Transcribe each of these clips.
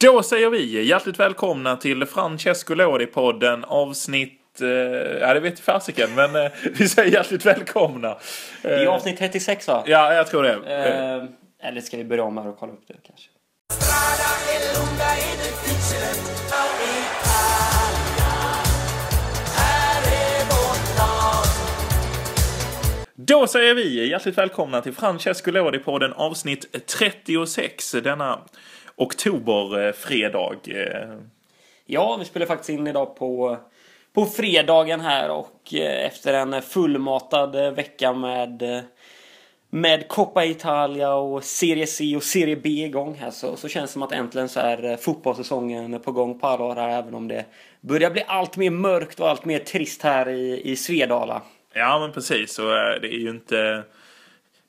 Då säger vi hjärtligt välkomna till Francesco Lodi-podden avsnitt eh, Ja, det vet fasiken, men eh, vi säger hjärtligt välkomna. Det är avsnitt 36 va? Ja, jag tror det. Eh, eller ska vi börja om här och kolla upp det kanske? Då säger vi hjärtligt välkomna till Francesco Lodi-podden avsnitt 36 denna oktoberfredag. Eh, Ja, vi spelar faktiskt in idag på, på fredagen här och eh, efter en fullmatad eh, vecka med med Coppa Italia och Serie C och Serie B igång här så, så känns det som att äntligen så är fotbollssäsongen på gång på allvar här även om det börjar bli allt mer mörkt och allt mer trist här i, i Svedala. Ja, men precis. Och det är ju inte...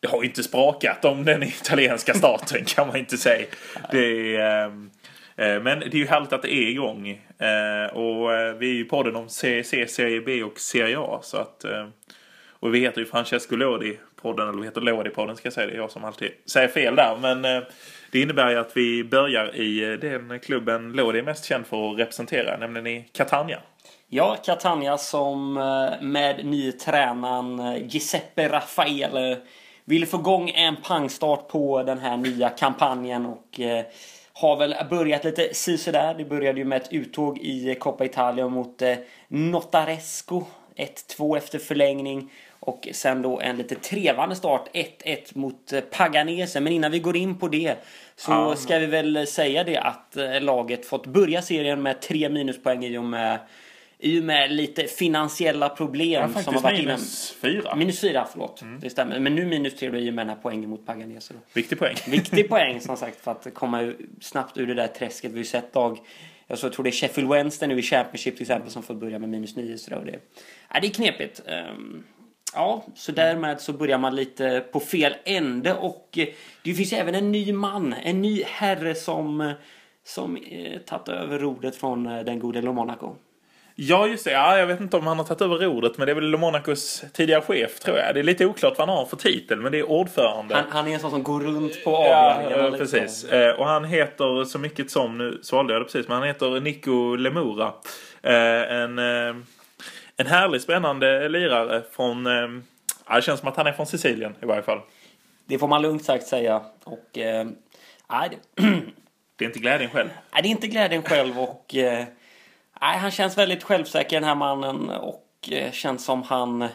Det har ju inte sprakat om den italienska staten kan man inte säga. Det är, ehm, eh, men det är ju härligt att det är igång. Eh, och eh, vi är ju podden om CC, Serie B och Serie A. Så att, eh, och vi heter ju Francesco Lodi-podden, eller vi heter Lodi-podden ska jag säga. Det är jag som alltid säger fel där. Men eh, det innebär ju att vi börjar i eh, den klubben Lodi är mest känd för att representera, nämligen i Catania. Ja, Catania som med ny tränaren Giuseppe Raffaele vill få igång en pangstart på den här nya kampanjen och eh, har väl börjat lite sisådär. Det började ju med ett uttåg i Coppa Italia mot eh, Notaresco. 1-2 efter förlängning. Och sen då en lite trevande start, 1-1 mot eh, Paganese. Men innan vi går in på det så Ja. ska vi väl säga det att eh, laget fått börja serien med tre minuspoäng i och med, i och med lite finansiella problem. Ja, som har faktiskt varit innan. minus fyra. Minus fyra, förlåt. Det stämmer. Men nu minus tre då i och med den här poängen mot Paganese. Viktig poäng. Viktig poäng som sagt för att komma snabbt ur det där träsket. Vi har ju sett lag, jag så tror det är Sheffield Wednesday nu i Championship till exempel som får börja med minus nio. Så det, ja, det är knepigt. Ehm, ja, så därmed så börjar man lite på fel ände och eh, det finns ju även en ny man, en ny herre som, eh, som eh, tagit över rodret från den gode Lo Monaco. Ja, just det. Ja, jag vet inte om han har tagit över rodret, men det är väl Monacos tidigare chef, tror jag. Det är lite oklart vad han har för titel, men det är ordförande. Han, han är en sån som går runt på Ja, avdelningarna. eh, lite. precis. Eh, Och han heter så mycket som, nu svalde jag det precis, men han heter Nico Lemura. Eh, En, eh, en härlig, spännande lirare från, eh, ja, det känns som att han är från Sicilien i varje fall. Det får man lugnt sagt säga. Och, eh, det, Det är inte glädjen själv. Nej, det är inte glädjen själv och... Nej, han känns väldigt självsäker den här mannen och eh, känns som han...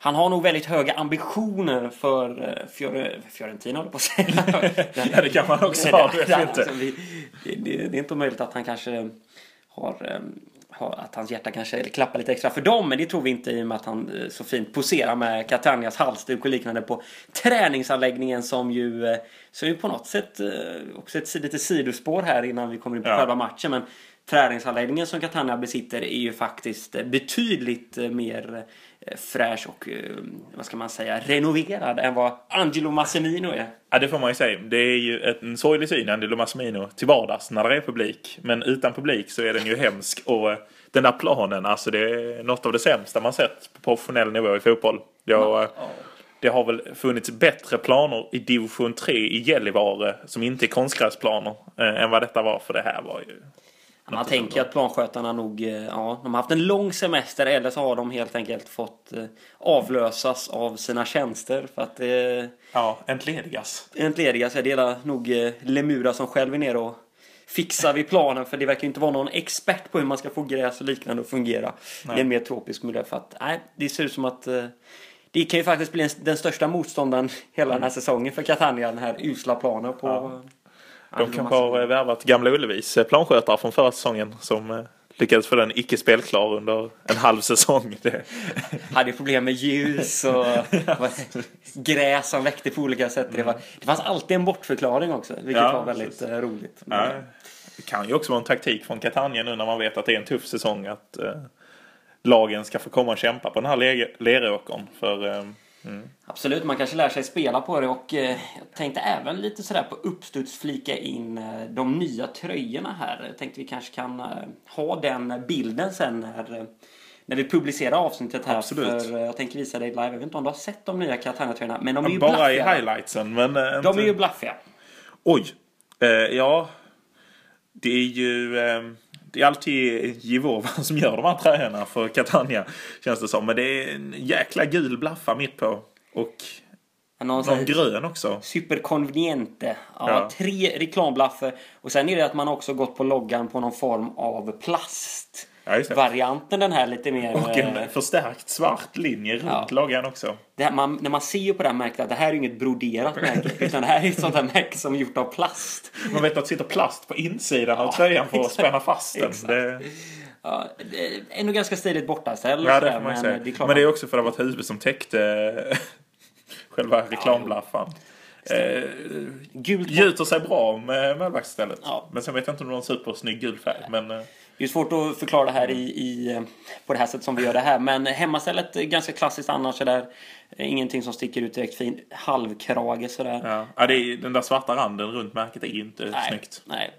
Han har nog väldigt höga ambitioner för eh, Fiore, Fiorentina, på att säga. Ja, det kan man också ha, inte. Alltså, vi- det, det, det är inte omöjligt att han kanske har... eh, har att hans hjärta kanske klappar lite extra för dem, men det tror vi inte i och med att han så fint poserar med Catanias halsduk och liknande på träningsanläggningen som ju, som ju på något sätt också ett lite sidospår här innan vi kommer in på Ja. själva matchen. Men träningsanläggningen som Catania besitter är ju faktiskt betydligt eh, mer eh, fräsch och, eh, vad ska man säga, renoverad än vad Angelo Massimino är. Ja, det får man ju säga. Det är ju en sorglig syn, Angelo Massimino, till vardags när det är publik. Men utan publik så är den ju hemsk. Och den där planen, alltså det är något av det sämsta man sett på professionell nivå i fotboll. Jag, det har väl funnits bättre planer i division 3 i Gällivare som inte är konstgräsplaner eh, än vad detta var. För det här var ju... Man tänker ju att planskötarna nog, eh, ja, de har haft en lång semester eller så har de helt enkelt fått eh, avlösas av sina tjänster för att eh, Ja, entledigas. entlediga så är det hela nog Lemura som själv är nere och fixar vid planen för det verkar inte vara någon expert på hur man ska få gräs och liknande att fungera i en mer tropisk miljö för att nej, det ser ut som att det kan ju faktiskt bli en, den största motståndaren hela den här säsongen för Catania, den här usla planen på Ja. De kanske har värvat Gamla Ullevis eh, planskötare från förra säsongen som eh, lyckades få den icke spelklar under en halv säsong. Det, hade problem med ljus och gräs som väckte på olika sätt. Det, var, det fanns alltid en bortförklaring också, vilket Ja, var väldigt precis. eh, roligt. Ja, det kan ju också vara en taktik från Catania nu när man vet att det är en tuff säsong att eh, lagen ska få komma och kämpa på den här le- leråkern. För eh, Absolut, man kanske lär sig spela på det och eh, jag tänkte även lite sådär på uppstuds flika in eh, de nya tröjorna här. Jag tänkte vi kanske kan eh, ha den bilden sen när, eh, när vi publicerar avsnittet här. Absolut. För eh, jag tänker visa dig live. Jag vet inte om du har sett de nya Catania-tröjorna, men de är ju bara i blaffiga. highlightsen. Men, eh, De inte- är ju blaffiga. Oj! Ja. det är ju... Det är alltid Givova som gör de här tröjorna för Catania. Känns det som. Men det är en jäkla gul blaffa mitt på. Och Någon någon grön också. Superconveniente. Ja, Ja. Tre reklamblaffer. Och sen är det att man också gått på loggan på någon form av plast. Ja. Varianten den här lite mer... Och eh, en förstärkt svart linje runt Ja. loggan också. här, man, när man ser på det här märket att det här är inget broderat märke. utan det här är ett sånt här märke som är gjort av plast. Man vet att det sitter plast på insidan av tröjan för att spänna fast den. Det, Ja, det är ändå ganska stiligt bortaställ. ja, det får man ju men säga. det Men det är också för att det var ett huvud som täckte själva reklamblaffan. Eh, Gult gjuter sig bra med målvaktsstället. Ja. Men sen vet jag inte om det var en supersnygg gul färg. Men eh, Det är svårt att förklara det här i, i, på det här sättet som vi gör det här. Men hemmastället är ganska klassiskt annars. Sådär. Ingenting som sticker ut direkt fin. Halvkrage sådär. ja. Ja, det är, den där svarta randen runt märket är inte nej, snyggt. nej.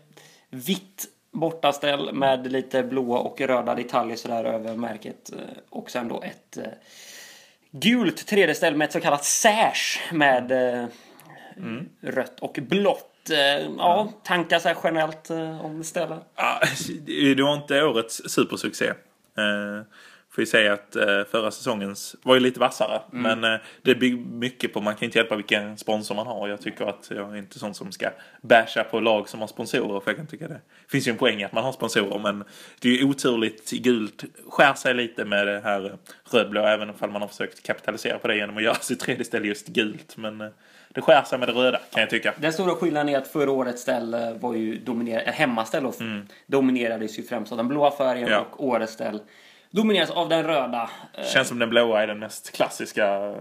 Vitt bortaställ med lite blåa och röda detaljer sådär över märket. Eh, Och sen då ett eh, gult 3D-ställ med ett så kallat sash med eh, Mm. rött och blått. Eh, ja, tankar så generellt eh, om stället. Ja, det var inte årets supersuccé. Eh, får ju säga att förra säsongens var ju lite vassare. Mm. Men det bygger mycket på, man kan inte hjälpa vilken sponsor man har. Jag tycker att jag är inte sån som ska basha på lag som har sponsorer. För jag kan tycka det finns ju en poäng i att man har sponsorer. Men det är ju oturligt gult. Skär sig lite med det här rödblå. Även om man har försökt kapitalisera på det genom att göra sitt tredje ställe just gult. Men det skär sig med det röda kan jag tycka. Den stora skillnaden är att förra årets ställ eh, var ju dominerad, äh, hemmaställ då, dominerades ju främst av den blåa färgen Mm. Ja. och årets ställ domineras av den röda. Eh, Känns som den blåa är den mest klassiska.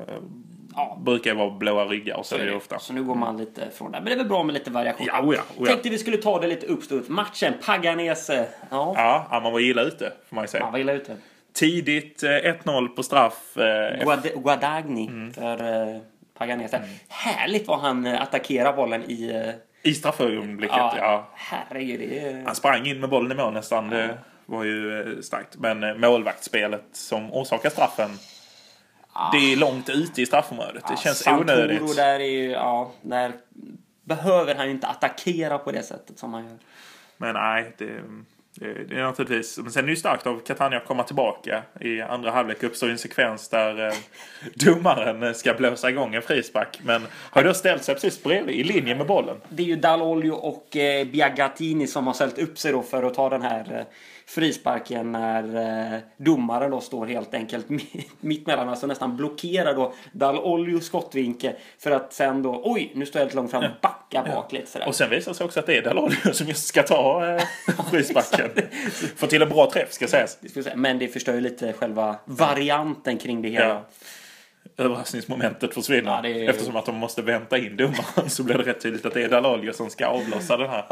Ja. Brukar ju vara blåa ryggar och så är det ofta. Så nu går man lite från där. Men det är väl bra med lite variation. Ja, oja, oja. Tänkte vi skulle ta det lite uppstuds. Matchen, Paganese. Ja, Ja, ja, man var illa ute får man ju säga. man var illa ute. Tidigt eh, 1-0 på straff. eh, Guad Guadagni Mm. för Paganese. Härligt vad han eh, attackerar bollen i... Eh, I straffögonblicket, ja, ja. herregud. Det. Han sprang in med bollen i mål nästan. Det var ju eh, starkt. Men målvaktsspelet som orsakar straffen. Det är långt ute i straffområdet. Det känns Santoro onödigt. där är ju, ja, där behöver han ju inte attackera på det sättet som han gör. Men nej, det, det, är naturligtvis... Men sen är det ju starkt av Catania att komma tillbaka. I andra halvlek uppstår en sekvens där eh, domaren ska blåsa igång en frispark. Men har då ställt sig precis bredvid, i linje med bollen. Det är ju Dalolio och eh, Biagatini som har ställt upp sig då för att ta den här eh, frisparken när eh, domaren då står helt enkelt mitt, mellan, alltså nästan blockerar då Dall'Olios skottvinkel för att sen då, oj, nu står jag lite långt fram, backa bak lite sådär. Och sen visar det sig också att det är Dalolio som just ska ta eh, frisparken. Får till en bra träff ska sägas. Men det förstör ju lite själva varianten kring det hela. Ja. Överraskningsmomentet försvinner. Ja, det är- Eftersom att de måste vänta in domaren så blir det rätt tydligt att det är Dalolio som ska avlossa den här.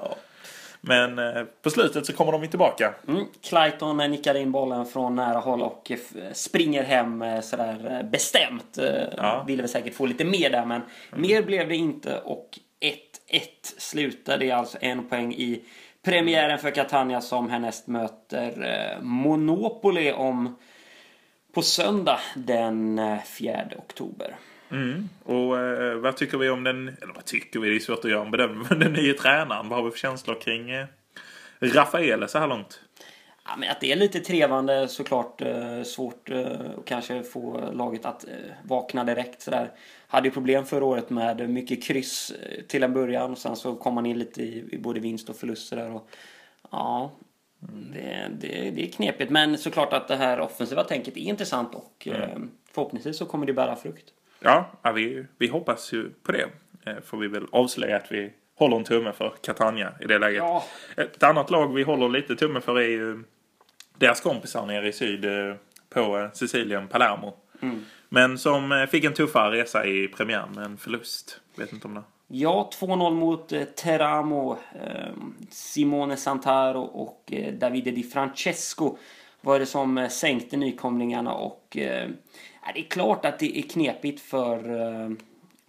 Men eh, på slutet så kommer de tillbaka. Mm. Clayton nickar in bollen från nära håll och eh, springer hem eh, sådär bestämt. Ja. Mm. Ville väl säkert få lite mer där men mer blev det inte och 1-1 slutar. Det är alltså en poäng i premiären för Catania som härnäst möter Monopoli om på söndag den eh, 4 oktober. Mm. Och eh, vad tycker vi om den, eller vad tycker vi, det är svårt att göra en bedömning, men den nya tränaren, vad har vi för känslor kring eh, Rafaele så här långt? Ja, men att det är lite trevande såklart. Eh, svårt eh, att kanske få laget att eh, vakna direkt sådär. Hade ju problem förra året med mycket kryss eh, till en början. Och sen så kom man in lite i, i både vinst och förluster där. Och, ja, det, det, det är knepigt. Men såklart att det här offensiva tänket är intressant och eh, förhoppningsvis så kommer det bära frukt. Ja, vi, vi hoppas ju på det. Eh, får vi väl avslöja att vi håller en tumme för Catania i det läget. Ja. Ett annat lag vi håller lite tumme för är ju deras kompisar nere i syd eh, på eh, Sicilien, Palermo. Men som fick en tuffare resa i premiären med en förlust. Vet inte om det. Ja, 2-0 mot Teramo. Eh, Simone Santaro och Davide Di Francesco var det som sänkte nykomlingarna. Och, det är klart att det är knepigt för eh,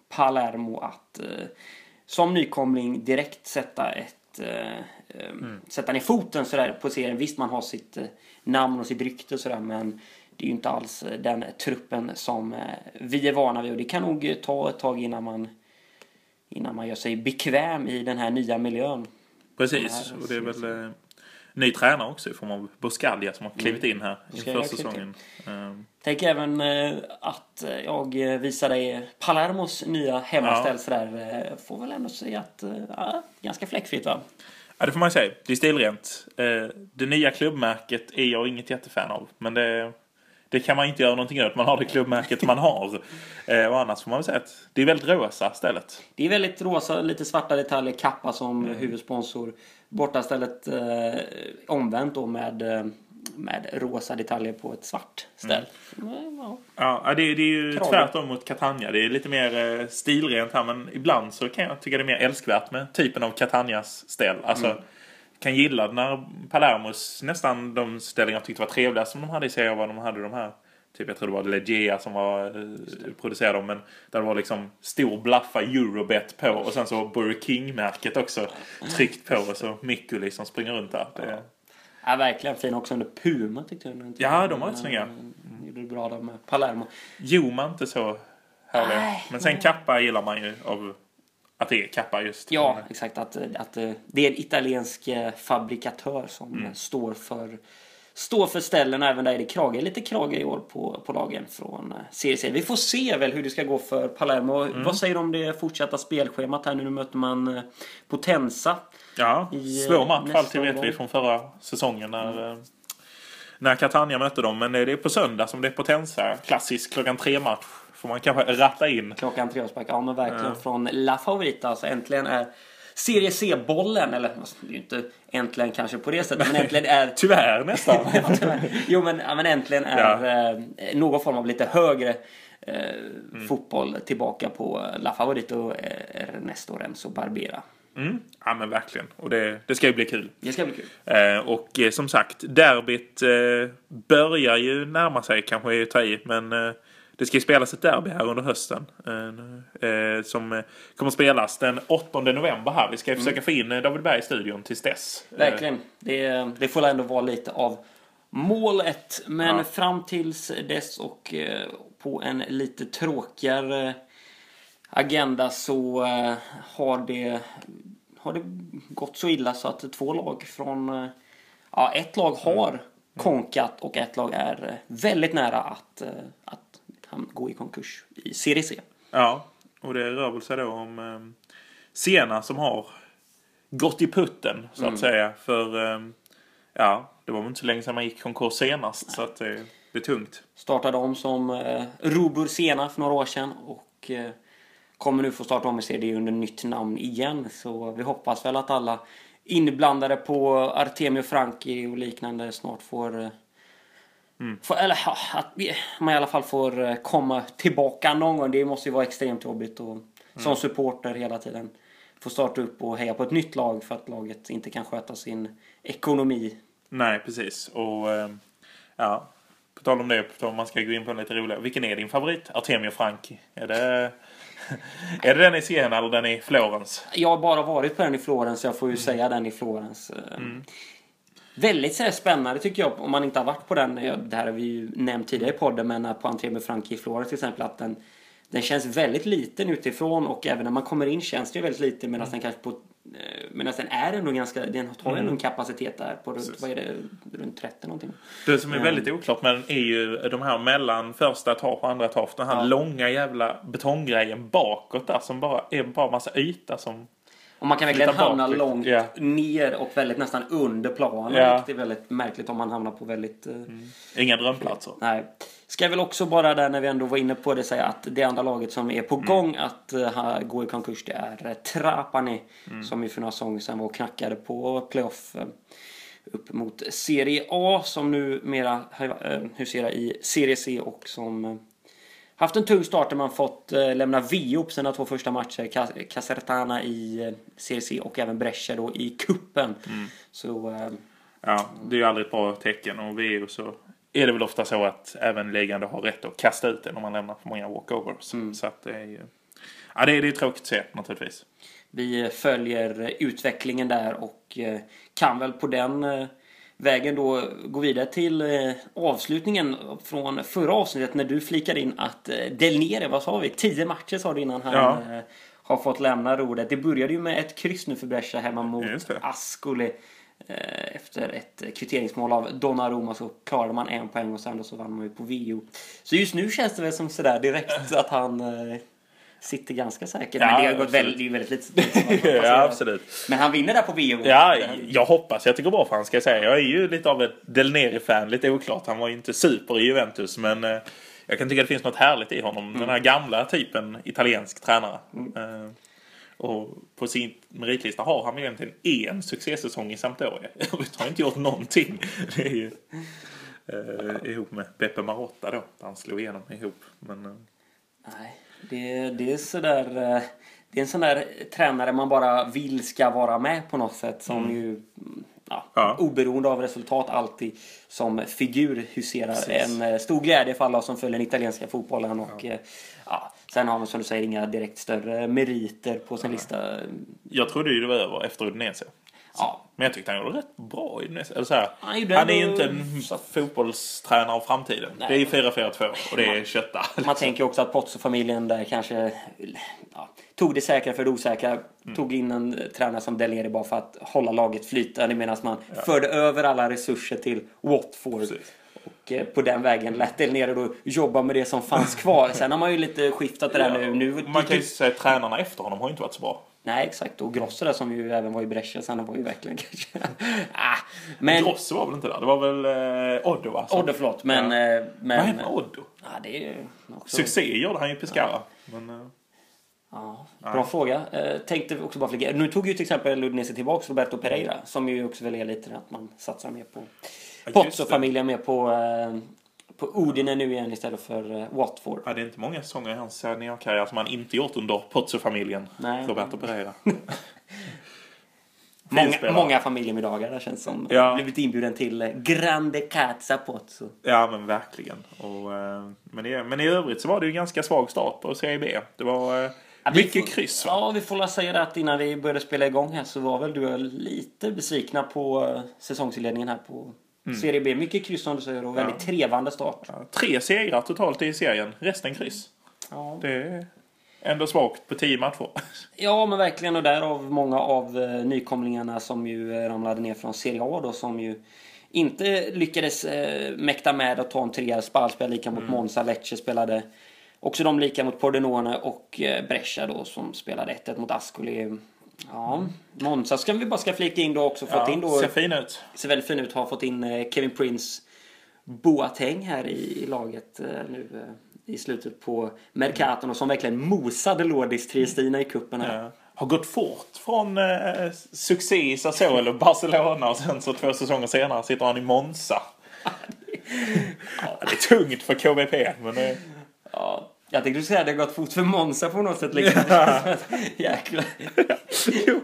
Palermo att eh, som nykomling direkt sätta ett eh, eh, sätta ner foten sådär på serien. Visst, man har sitt namn och sitt rykte och sådär, men det är ju inte alls den truppen som vi är vana vid och det kan nog ta ett tag innan man innan man gör sig bekväm i den här nya miljön. Precis, och det är väl ny tränare också i form av Boscaglia som har klivit in här inför säsongen. Ehm, Tänk även eh, att eh, jag eh, visar dig Palermos nya hemmaställ sådär. Eh, får väl ändå säga att, ja, ganska fläckfritt va? Ja, det får man ju säga. Det är stilrent. Det nya klubbmärket är jag inget jättefan av. Men det, det kan man inte göra någonting åt. Man har det klubbmärket man har. Eh, Och annars får man väl säga att det är väldigt rosa stället. Det är väldigt rosa, lite svarta detaljer, kappa som Mm. huvudsponsor. Bortastället eh, omvänt då med, eh, med rosa detaljer på ett svart ställ. Mm. Ja. Ja, det, det är ju Krage. tvärtom mot Catania. Det är lite mer eh, stilrent här. Men ibland så kan jag tycka det är mer älskvärt med typen av Catanias ställ. Alltså, kan gilla när Palermos, nästan de ställningar jag tyckte var trevliga som de hade i Serie A, vad de hade de här. Typ jag tror det var Legia som var eh, producerade dem. Men där det var liksom stor blaffa Eurobet på och sen så Burger King-märket också tryckt på och så Mikuli som springer runt där. Det, Ja, verkligen fin också under Puma tyckte jag. Ja, de var rätt snygga. Mm. Gjorde det bra där med Palermo. Joma inte så härlig. Men sen Kappa gillar man ju av att det är Kappa just. Ja, exakt. Att, att eh, det är en italiensk eh, fabrikatör som Mm. står för står för ställen även där är det krage. Lite krage i år på, på lagen från eh, Serie C. Vi får se väl hur det ska gå för Palermo. Mm. Vad säger du om det fortsatta spelschemat här nu? Nu möter man Potenza. Ja, i, svår match alltid vet vi från förra säsongen när, eh, när Catania mötte dem. Men det är på söndag som det är Potenza. Klassisk klockan tre match. Får man kanske ratta in. Klockan tre avspark. Ja men verkligen från La Favorita. Alltså äntligen är Serie C-bollen, eller alltså, det är ju inte äntligen kanske på det sättet, men äntligen är Tyvärr nästan. jo men, ja, men äntligen är eh, någon form av lite högre eh, fotboll tillbaka på La Favorito eh, Ernesto Renzo Barbera. Mm. Ja men verkligen. Och det, det ska ju bli kul. Det ska bli kul. Eh, och eh, som sagt, derbyt eh, börjar ju närma sig kanske är att ta i. Men eh, det ska ju spelas ett derby här under hösten. Eh, som eh, kommer spelas den 8 november här. Vi ska ju försöka få in eh, David Berg i studion tills dess. Verkligen. Det, det får ändå vara lite av målet. Men Ja. fram tills dess och på en lite tråkigare agenda så har det har det gått så illa så att två lag från... Ja, ett lag har konkat och ett lag är väldigt nära att, att ham- gå i konkurs i Serie C. Ja, och det rör väl sig då om eh, Siena som har gått i putten så att säga. För eh, ja, det var väl inte så länge sedan man gick i konkurs senast. Så att det, det är tungt. startade om som eh, Robur Sena för några år sedan och eh, kommer nu få starta om i serie under nytt namn igen. Så vi hoppas väl att alla inblandade på Artemio Franki och liknande snart får eh, Får, eller att man i alla fall får eh, komma tillbaka någon gång. Det måste ju vara extremt jobbigt och som supporter hela tiden få starta upp och heja på ett nytt lag för att laget inte kan sköta sin ekonomi. Nej, precis. Och eh, ja, på tal om det, om man ska gå in på en lite roligare. Vilken är din favorit? Artemio Franki? Är det, är det den i Siena eller den i Florens? Jag har bara varit på den i Florens, så jag får ju säga den i Florens. Eh, Väldigt så här, spännande tycker jag, om man inte har varit på den. Ja, Det här har vi ju nämnt tidigare i podden, men eh, på entré med Frankie i Florens till exempel, att den, den känns väldigt liten utifrån och även när man kommer in känns det ju väldigt lite medan den kanske på eh, Medan den är ändå ganska, den har ändå en kapacitet där på runt, vad är det, runt 30 någonting. Det som är väldigt oklart med den är ju de här mellan första etage och andra etage. Den här Ja. långa jävla betonggrejen bakåt där som bara är bara massa yta som... Och man kan verkligen bak hamna lite. långt Ja. ner och väldigt nästan under planen. Ja. Vilket är väldigt märkligt om man hamnar på väldigt... eh, Inga drömplatser. Nej. Ska jag väl också bara där när vi ändå var inne på det säga att det andra laget som är på gång att uh, gå i konkurs det är uh, Trapani. Som ju för några säsonger sedan var och knackade på playoff uh, upp mot Serie A som numera uh, huserar i Serie C och som haft en tung start där man fått uh, lämna VO på sina två första matcher. Cas- Casertana i uh, Serie C och även Brescia då i kuppen. Så uh, Ja, det är ju aldrig ett bra tecken. Och ju så... Är det väl ofta så att även ligan har rätt att kasta ut en om man lämnar för många walkovers. Så att det är ju... Ja, det är, det är tråkigt att se naturligtvis. Vi följer utvecklingen där och eh, kan väl på den eh, vägen då gå vidare till eh, avslutningen från förra avsnittet när du flikade in att eh, Del Nere, vad sa vi? Tio matcher sa du innan han Ja. eh, har fått lämna rodret. Det började ju med ett kryss nu för Brescia hemma mot. Ascoli. Efter ett kvitteringsmål av Donnarumma så klarade man en poäng och sen då så vann man ju på VO. Så just nu känns det väl som sådär direkt att han sitter ganska säker. Ja, Men det har gått väldigt, väldigt lite. ja, absolut. Men han vinner där på VO. Ja, jag hoppas att det går bra för han ska jag säga. Jag är ju lite av ett Del Neri-fan. Lite oklart. Han var ju inte super i Juventus. Men eh, jag kan tycka det finns något härligt i honom. Den här gamla typen italiensk tränare. Eh, och på sin meritlista har han egentligen en succésäsong i Sampdoria. Övrigt har inte gjort någonting. Det är ju eh, ihop med Beppe Marotta då. Han slog igenom ihop. Men, eh, Nej, det, det är sådär... eh, Det är en sån där tränare man bara vill ska vara med på något sätt. Som ju, mm, ja, Ja. oberoende av resultat, alltid som figur huserar. Precis. En eh, stor glädje för alla som följer den italienska fotbollen. Och, ja. Ja, sen har man som du säger inga direkt större meriter på sin lista. jag trodde ju det var över efter Udinese. Ja, Men jag tyckte han gjorde rätt bra. Eller så här, Han han är ju inte en fotbollstränare av framtiden. Det är ju 4-4-2 och det är kötta. Man tänker också att Pozzo-familjen där kanske ja, tog det säkra för det osäkra. Mm. Tog in en tränare som Del Neri bara för att hålla laget flytande medan man förde över alla resurser till Watford. Precis. Och eh, på den vägen lät Del Neri då jobba med det som fanns kvar. Sen har man ju lite skiftat det där nu. nu Man kan ju säga att tränarna efter honom har ju inte varit så bra. Nej exakt. Och Grosso där som ju även var i Brescia sen han var ju verkligen kanske... ah, men... Grosso var väl inte där? Det var väl eh, Oddo va? Som- Oddo förlåt. Men... Ja. eh, Vad men hände med Oddo? ja, det är ju också... Succé gjorde han ju i Pescara. Men, eh, Ja, bra fråga. Eh, tänkte också bara flika. Nu tog ju till exempel Udinese tillbaks Roberto Pereira som ju också väl är lite att man satsar mer på Pozzo-familjen mer på, eh, på Udine nu igen istället för eh, Watford. ja, det är inte många säsonger i hans seniorkarriär som han inte gjort under Pozzo-familjen. Roberto Pereira. Många, många familjemiddagar där känns som. Ja. Blivit inbjuden till eh, Grande Casa Pozzo. Ja men verkligen. Och, eh, men, i, men i övrigt så var det ju en ganska svag start på Serie B. Det var Ja, mycket får- kryss va? Ja, vi får väl säga det att innan vi började spela igång här så var väl du lite besvikna på säsongsinledningen här på Mm. Serie B. Mycket kryss som du säger och väldigt trevande start. Ja, Tre segrar totalt i serien. Resten kryss. Ja. Det är ändå svagt på tio matcher. Ja, men verkligen. Och därav många av eh, nykomlingarna som ju eh, ramlade ner från Serie A då, som ju inte lyckades eh, mäkta med att ta en trea. Spal spelade lika mot Monza, Lecce spelade också de lika mot Pordenone och eh, Brescia då som spelade 1-1 mot Ascoli. Ja, Monza ska vi bara ska flika in då också. Fått Ja, in då, ser fin ut. ser väldigt fin ut. Har fått in eh, Kevin Prince Boateng här i, i laget eh, nu eh, i slutet på Mercaton och som verkligen mosade Lodis Triestina i cupen här. Ja. Har gått fort från eh, succé i Sassuolo, Barcelona och sen så två säsonger senare sitter han i Monza. ja, det är tungt för KBP. Men det, Ja, jag tänkte säga att det har gått fort för Monza på något sätt. Liksom. Jäklar. Jo,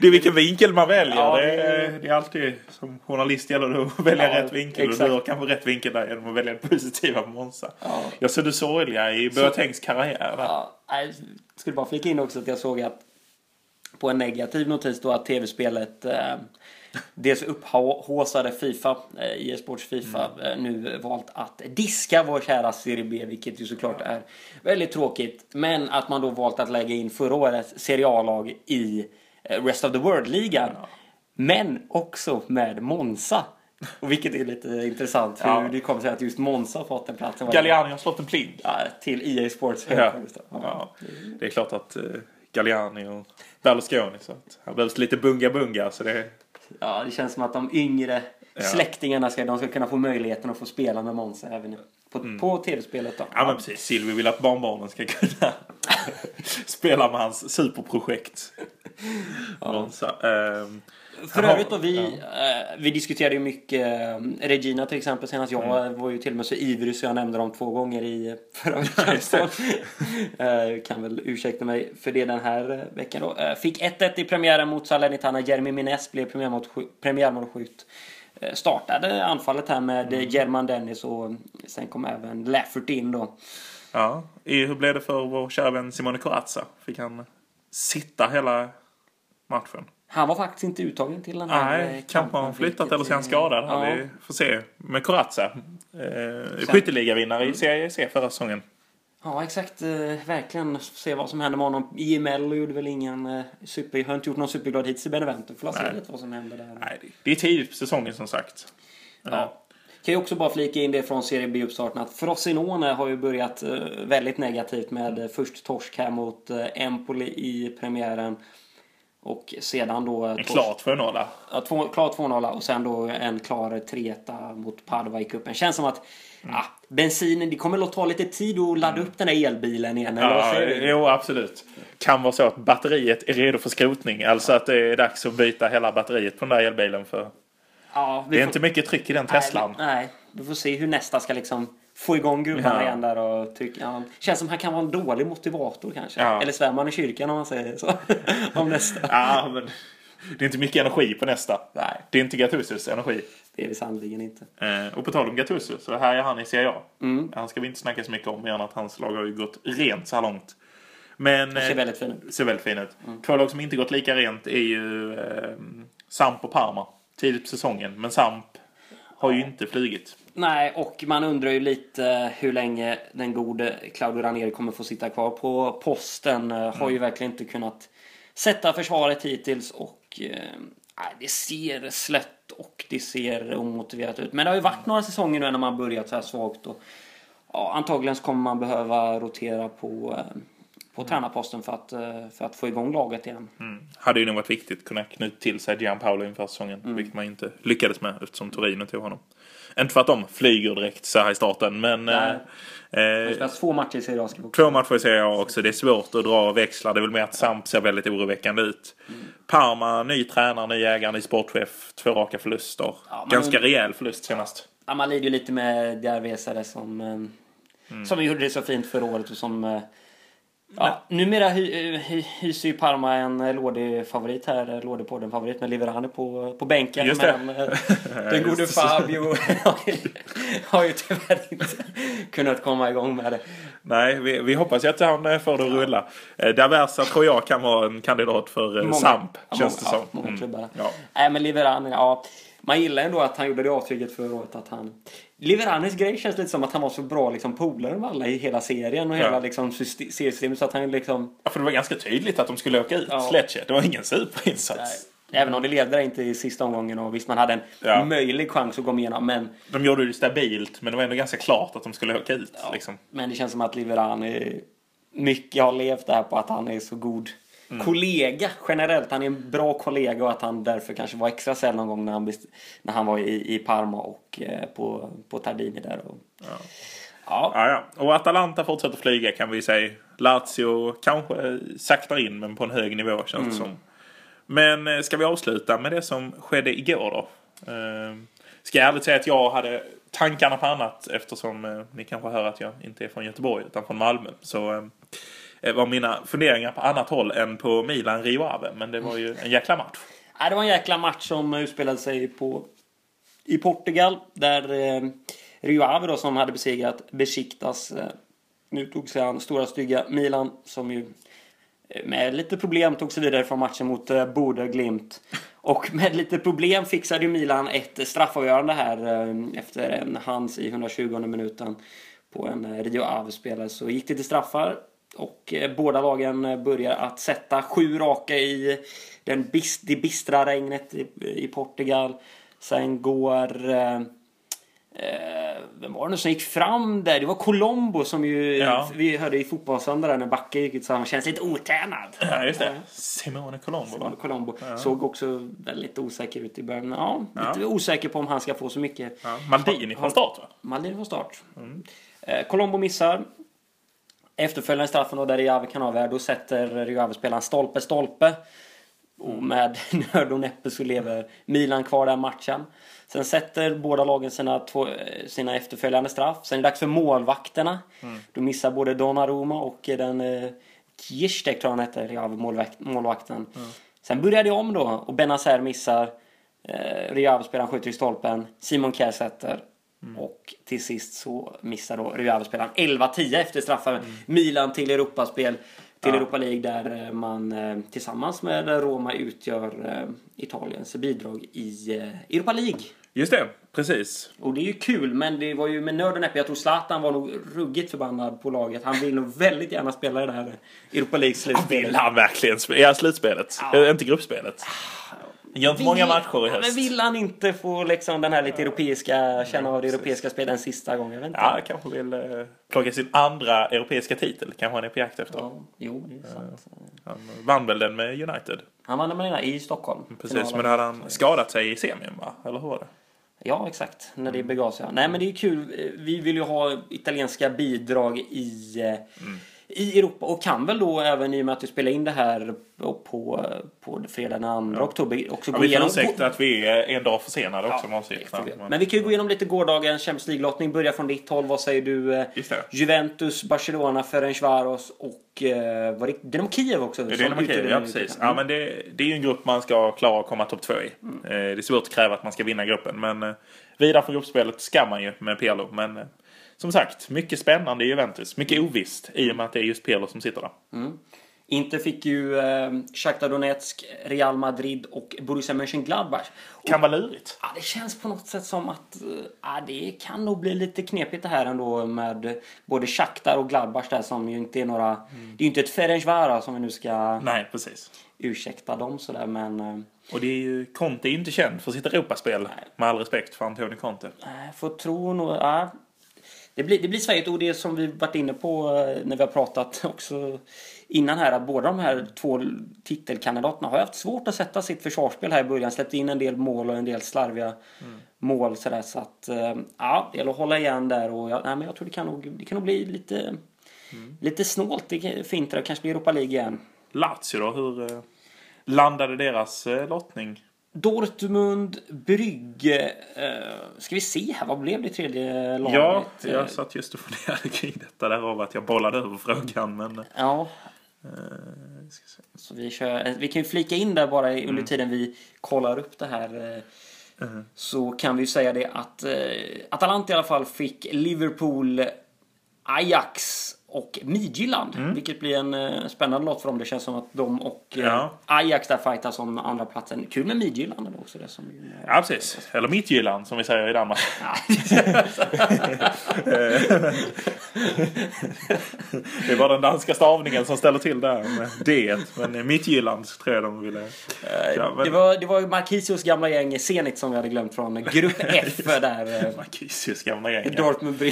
det är vilken vinkel man väljer. Ja, det, det- är, det är alltid som journalist gäller det att välja Ja, rätt vinkel. exakt. Och du har kanske rätt vinkel där genom att välja det positiva på Monza. Ja. Jag ser du sorgliga i Boatengs karriär. Ja, jag skulle bara flika in också att jag såg att på en negativ notis då att tv-spelet eh, dels upphaussade Fifa, eh, EA Sports Fifa, eh, nu valt att diska vår kära Serie B, vilket ju såklart är väldigt tråkigt. Men att man då valt att lägga in förra årets Serie A-lag i eh, Rest of the World-ligan. Men också med Monza. Och vilket är lite intressant hur Ja. det kommer sig att just Monza har fått den platsen. Galliani har slått en pling. Ja, till EA Sports Ja. Ja. Det är klart att Galliani och Berlusconi så att här behövs lite bunga-bunga. Så det, Ja, det känns som att de yngre släktingarna ska, de ska kunna få möjligheten att få spela med Måns även på, på tv-spelet. Då. Mm. ja men precis, Silvi vill att barnbarnen ska kunna spela med hans superprojekt. Monza. Ehm, För Jaha, övrigt då, vi, eh, vi diskuterade ju mycket eh, Regina till exempel senast. Jag Mm. var ju till och med så ivrig så jag nämnde dem två gånger i eh, förra veckan. uh, kan väl ursäkta mig för det den här eh, veckan då. Eh, fick 1-1 i premiären mot Salernitana. Jeremy Minez blev premiärmålsky- premiärmålskytt. Eh, startade anfallet här med Mm. German Dennis och sen kom även Lafferty in då. ja. Hur blev det för vår kära vän Simone Corazza? Fick han sitta hela matchen? Han var faktiskt inte uttagen till den här eh, Nej, kanske har han kampen, flyttat eller så är han eh, skadad. Ja. Vi får se. Med Corazza. Eh, skytteligavinnare i Serie C förra säsongen. Ja, exakt. Eh, verkligen se vad som händer med honom. IML gjorde väl ingen eh, super... Har inte gjort någon superglad hittills i Benevento. Får se lite vad som händer där. Nej, det- är tidigt på säsongen som sagt. Ja. Kan ju också bara flika in det från Serie B-uppstarten att Frosinone har ju börjat eh, väldigt negativt med eh, först torsk här mot eh, Empoli i premiären. Och sedan då... En klar 2-0. Ja, två, klar 2-0 och sen då en klar 3 mot Padova i cupen. Känns som att Mm. ja, bensinen, det kommer att ta lite tid att ladda upp den där elbilen igen. Eller Ja, jo, absolut. Kan vara så att batteriet är redo för skrotning. Alltså att det är dags att byta hela batteriet på den där elbilen. För Ja, det är får- inte mycket tryck i den Teslan. Nej, nej, vi får se hur nästa ska liksom få igång gubbarna Ja. igen där och tycka, ja, känns som han kan vara en dålig motivator kanske. Ja. Eller svär man i kyrkan om man säger så. om nästa. Ja, men det är inte mycket energi på nästa. Nej, Det är inte Gattusos energi. det är det sannerligen inte. Eh, och på tal om Gattuso, så här är han i Serie A. Mm. Han ska vi inte snacka så mycket om, mer än att hans lag har ju gått rent så här långt. Men... Det ser eh, väldigt fin ut. ser väldigt fin ut. Två lag som inte gått lika rent är ju eh, Samp och Parma. Tidigt på säsongen. Men Samp har ju inte flugit. Nej, och man undrar ju lite hur länge den gode Claudio Ranieri kommer få sitta kvar på posten. Eh, Har ju verkligen inte kunnat sätta försvaret hittills och eh, det ser slött och det ser omotiverat ut. Men det har ju varit några säsonger nu när man börjat så här svagt och ja, antagligen så kommer man behöva rotera på eh, på tränarposten för att, eh, för att få igång laget igen. Hade ju nog varit viktigt att kunna knyta till sig Gianpaolo inför säsongen. Mm. Vilket man inte lyckades med eftersom Torino tog honom. Inte för att de flyger direkt så här i starten. Men Nej. eh, Det eh, två matcher i Serie A två matcher i Serie A också. Det är svårt att dra växlar. Det är väl mer att Samp ser väldigt oroväckande ut. Mm. Parma, ny tränare, ny ägare, ny sportchef. Två raka förluster. Ja, man Ganska und- rejäl förlust senast. Ja, man lider ju lite med Diarvesare som, eh, som gjorde det så fint förra året och som Ja, numera hy, hy, hyser ju Parma en eh, Lådi-favorit här, Lådi-podden-favorit med Liverani på, på bänken. Just det. Men eh, den gode. Fabio har ju tyvärr inte kunnat komma igång med det. Nej, vi, vi hoppas ju att han eh, får det att rulla. Eh, Daversa tror jag kan vara en kandidat för eh, Många- Samp, ja, känns det som. ja, många Mm. klubbar. Ja. Nej men Liverani, ja. Man gillar ändå att han gjorde det avtrycket förra året att han... Liveranis grej känns lite som att han var så bra liksom polare med alla i hela serien och Ja. hela liksom syste- seriesystemet så att han liksom... Ja, för det var ganska tydligt att de skulle åka ut, Ja. Sledge. Det var ingen superinsats. Även om det levde inte i sista omgången och visst man hade en Ja. möjlig chans att gå igenom men, De gjorde det stabilt, men det var ändå ganska klart att de skulle åka ut. Liksom. men det känns som att Liverani mycket har levt där på att han är så god Mm. kollega generellt. Han är en bra kollega och att han därför kanske var extra snäll någon gång när han, när han var i, i Parma och eh, på, på Tardini där. Och, ja. Ja, ja. Och Atalanta fortsätter flyga kan vi säga. Lazio kanske saktar in, men på en hög nivå känns Mm. det som. Men eh, ska vi avsluta med det som skedde igår då? Eh, ska jag ärligt säga att jag hade tankarna på annat eftersom eh, ni kanske hör att jag inte är från Göteborg utan från Malmö. Så eh, Eh, var mina funderingar på annat håll än på Milan Rio Ave. Men det var ju en jäkla match. Nej, det var en jäkla match som utspelade sig på, i Portugal. Där eh, Rio Ave då, som hade besegrat Besiktas eh, nu tog sig an stora stygga Milan som ju eh, med lite problem tog sig vidare från matchen mot eh, Bode Glimt. Och med lite problem fixade ju Milan ett straffavgörande här eh, efter en hands i 120 minuten på en eh, Rio Ave-spelare. Så gick det till straffar och eh, båda lagen börjar att sätta sju raka i den bist, det bistra regnet i, i Portugal. Sen går... Eh, Eh, vem var det nu som gick fram där? Det var Colombo som ju Ja. vi hörde i fotbollssöndag där när Backe gick ut så han känns lite otränad. Ja, just det. Simone Colombo. Simone Colombo såg också väldigt osäker ut i början. Ja, lite osäker på om han ska få så mycket. Ja, Maldini från start va? Maldini från start. Eh, Colombo missar. Efterföljande straffen då där Riave kan avgöra. Då sätter Riave-spelaren stolpe, stolpe. Och med nöd och näppe så lever Milan kvar den matchen. Sen sätter båda lagen sina, två, eh, sina efterföljande straff. Sen är det dags för målvakterna. Då missar både Donnarumma och den eh, Ziyech, tror jag han hette, Riave målvakt, målvakten. Sen börjar det om då och Benazer missar. Eh, Riave-spelaren skjuter i stolpen. Simon Kjær sätter. Och till sist så missar då Riave-spelaren 11-10 efter straffar. Milan till Europaspel. Till Ja. Europa League där eh, man eh, tillsammans med Roma utgör eh, Italiens bidrag i Europa League. Just det, precis. Och det är ju kul, men det var ju med nöd och näppe. Jag tror Zlatan var nog ruggigt förbannad på laget. Han vill nog väldigt gärna spela i det här Europa Vill League-slutspelet. han verkligen spela? Ja, slutspelet. Ja. Inte gruppspelet. Han gör inte många matcher i Ja, Men höst. vill han inte få liksom den här lite europeiska, känna av det europeiska spelet en sista gång? Jag vet inte. Ja, kanske vill eh, plocka sin andra europeiska titel. Kanske han är på jakt efter. Ja, jo, det är sant. Han vann väl den med United. Han vann den i Stockholm. Precis, Finalen. men då hade han skadat sig i semin va? Eller hur var det? Ja, exakt. När det begav sig. Nej, men det är kul. Vi vill ju ha italienska bidrag i, eh, i Europa och kan väl då även i och med att vi spelar in det här på, på, fredag den 2 oktober också Ja, gå vi får igenom... ursäkta att vi är en dag försenade också det avsikten. får vi. Men vi kan ju gå igenom lite gårdagens Champions League-lottning. Börja från ditt håll. Vad säger du? eh. Juventus, Barcelona, Ferencvaros och eh, var det Dynamo Kiev också? Dynamo Kiev, ja precis. Ja, men det, det är ju en grupp man ska klara att komma topp två i. Mm. Eh, Det är svårt att kräva att man ska vinna gruppen, men eh, vidare från gruppspelet ska man ju med Pirlo. Men som sagt, mycket spännande i Juventus. Mycket ovisst i och med att det är just Pirlo som sitter där. Inter fick ju eh, Shakhtar Donetsk, Real Madrid och Borussia Mönchengladbach. Kan vara lurigt. Ja, det känns på något sätt som att eh, ja, det kan nog bli lite knepigt det här ändå med både Shakhtar och Gladbach där som ju inte är några... Det är ju inte ett Ferencvaros som vi nu ska Nej, precis. ursäkta dem sådär men... eh, Och det är ju, Conte är inte känd för sitt Europaspel. Med all respekt för Antonio Conte. Nej, får tro nog... Ja, det blir, det blir svajigt och det som vi varit inne på eh, när vi har pratat också innan här att båda de här två titelkandidaterna har haft svårt att sätta sitt försvarsspel här i början. Släppt in en del mål och en del slarviga mål sådär så att eh, ja, det gäller att hålla igen där och jag, nej, men jag tror det kan nog, det kan nog bli lite, lite snålt. Det är fint det kanske blir Europa League igen. Lazio då, hur eh, landade deras lottning? Dortmund, Brygge. Eh, ska vi se här, vad blev det tredje laget? Ja, Eh, jag satt just och funderade kring detta därav att jag bollade över frågan. Men eh, Ja. Så vi, kör, vi kan ju flika in där bara i- under tiden vi kollar upp det här. eh, Så kan vi ju säga det att Atalanta i alla fall fick Liverpool, Ajax och Midtjylland. Vilket blir en eh, spännande lott för dem. Det känns som att de och eh, Ja. Ajax där fightas om andra platsen. Kul med Midtjylland också. Det som, eh, Ja, precis. Eller Mittjylland som vi säger i Danmark. Det var den danska stavningen som ställer till där med D. Men Mittjylland tror jag de ville... Ja, men det, var, det var ju Marquisios gamla gäng Zenit som vi hade glömt från grupp F där. eh, Marquisius gamla gäng. Dortmund.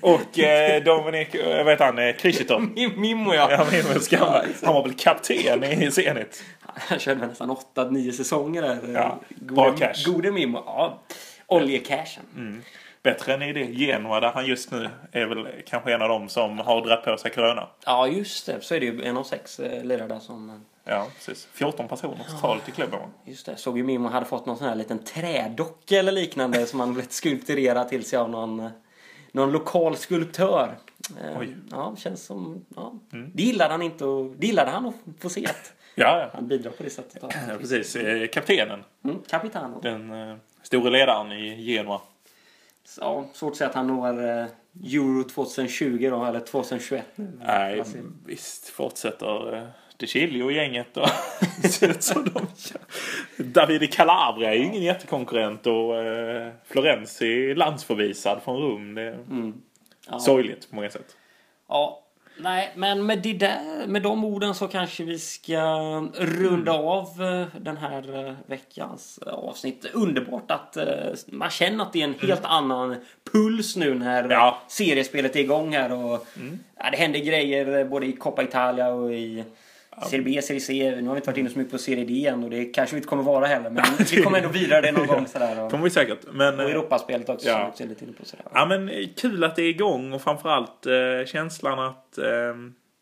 Och eh, Dominik, eh, vad heter han, eh, Kristov. Mimmo ja. Ja, gamla. Han var väl kapten i Zenit. Han körde nästan 8-9 säsonger där. Ja, Gode, cash. Gode Mimmo. Ja. Oljecashen. Bättre än i det Genoa där han just nu är väl kanske en av dem som har dragit på sig corona. Ja, just det. Så är det ju en av sex eh, lirare där som... eh, Ja, precis. 14 personer totalt i klubben. Just det. Såg ju Mimmo hade fått någon sån här liten trädocka eller liknande som han blivit skulpturera till sig av någon, eh, någon lokal skulptör. Eh. Ja, känns som... Ja. Det gillade han inte och, Det gillade han att få se att Ja, ja. han bidrar på det sättet. Ja. precis. Eh, Kaptenen. Mm, Capitano. Den eh, store ledaren i Genoa. Ja, svårt att säga att han når eh, Euro 2020 då, eller 2021 nu. Nej, visst fortsätter eh, De Chilio och gänget och som de gör. David Calabria är ju ingen jättekonkurrent och eh, Florenzi är landsförvisad från Rom. Det är ja. sorgligt på många sätt. Ja, nej, men med, det där, med de orden så kanske vi ska runda av eh, den här eh, veckans eh, avsnitt. Underbart att man känner att det är en helt annan puls nu när Ja. seriespelet är igång här. Och, ja, det händer grejer både i Coppa Italia och i Serie B, Serie C. Nu har vi inte varit inne så mycket på Serie D än och det kanske vi inte kommer vara heller. Men vi kommer ändå vidare det någon gång sådär. Och, kommer vi säkert. Men, och eh, Europaspelet också Ja. som vi är lite inne på sådär. Ja men eh, kul att det är igång och framförallt eh, känslan att eh,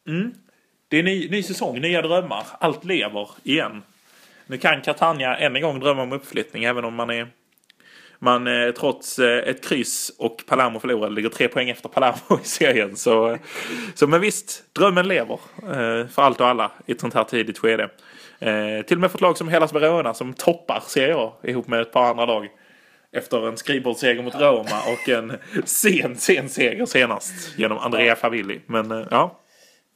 mm, det är ny, ny säsong, nya drömmar. Allt lever igen. Nu kan Catania än en gång drömma om uppflyttning även om man är man eh, trots eh, ett kryss och Palermo förlorade ligger tre poäng efter Palermo i serien. Så, eh, så men visst, drömmen lever eh, för allt och alla i ett sånt här tidigt skede. Eh, till och med för ett lag som Hellas Verona som toppar Serie A ihop med ett par andra lag. Efter en skrivbordsseger mot Roma och en sen, sen seger senast genom Andrea Favilli. Men eh, ja,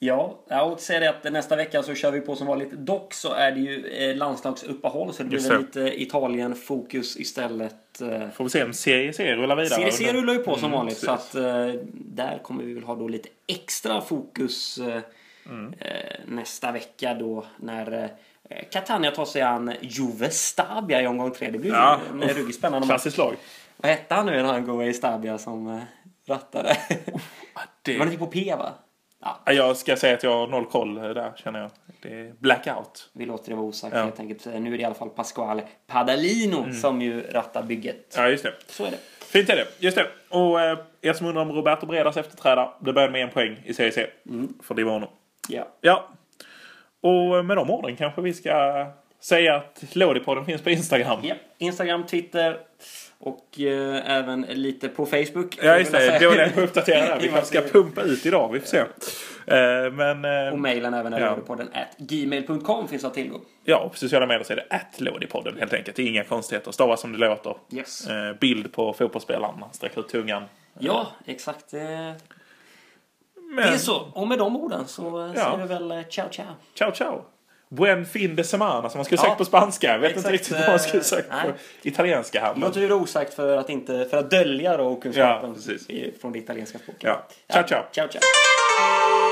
Ja, jag säga det att nästa vecka så kör vi på som vanligt. Dock så är det ju eh, landslagsuppehåll så det blir väl lite Italien-fokus istället. Eh, Får vi se om Serie C rullar vidare. Serie C rullar ju på som Mm, vanligt så precis. att eh, där kommer vi väl ha då lite extra fokus Mm. nästa vecka då när Catania tar sig an Juve Stabia i omgång tre. Det blir Ja, en ruggigt spännande. Klassiskt lag. Vad hette han nu när han går i Stabia som eh, rattade? Det... Var det på P va? Ja, Ja, Jag ska säga att jag har noll koll där känner jag. Det är blackout. vi låter det vara osagt Ja. helt enkelt. Nu är det i alla fall Pasquale Padalino Mm. som ju rattar bygget. Ja, just det. Så är det. Fint är det. Just det. Och eh, er som undrar om Roberto Bredas efterträdare. Det började med en poäng i Serie C. För Divono. Ja. Ja. Och med de orden kanske vi ska säga att Lådipodden finns på Instagram. Ja, Instagram, Twitter och eh, även lite på Facebook. Ja, just det. Det var det jag uppdaterade. Vi och kanske ska pumpa ut idag. Vi får se. Eh, Men... eh, Och mejlen även Ja. ja. podden at gmail.com finns att tillgå. Ja, på sociala medier så är det att Lådipodden helt enkelt. Det är inga konstigheter. Stava som det låter. Yes. Eh, Bild på fotbollsspelaren. Han sträcker ut tungan. Ja, exakt. Det, det Men, är så. Och med de orden så eh, Ja. säger vi väl eh, ciao ciao. Ciao, ciao. Buen fin de semana som man skulle Ja. sagt på spanska. Jag vet inte Exakt, riktigt vad man skulle eh, sagt på nej. italienska här. Men... låter ju osagt för att, inte, för att dölja då okunskapen Ja, från det italienska språket. Ja. Ciao, ciao. ciao, ciao.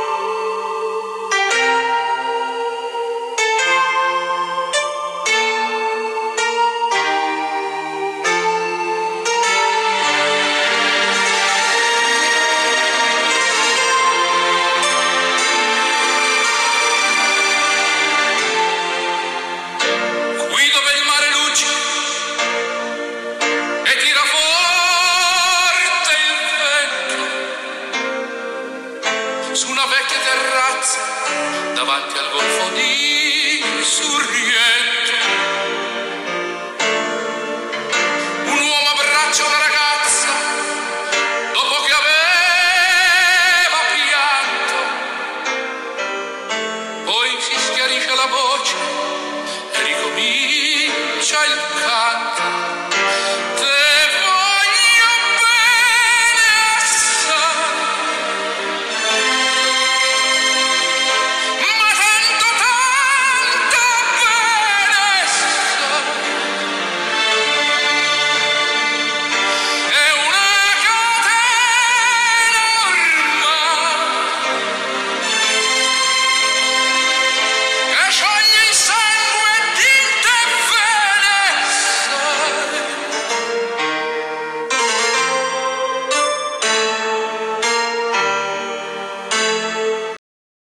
Terrazza davanti al golfo di Sorrento un uomo abbraccia una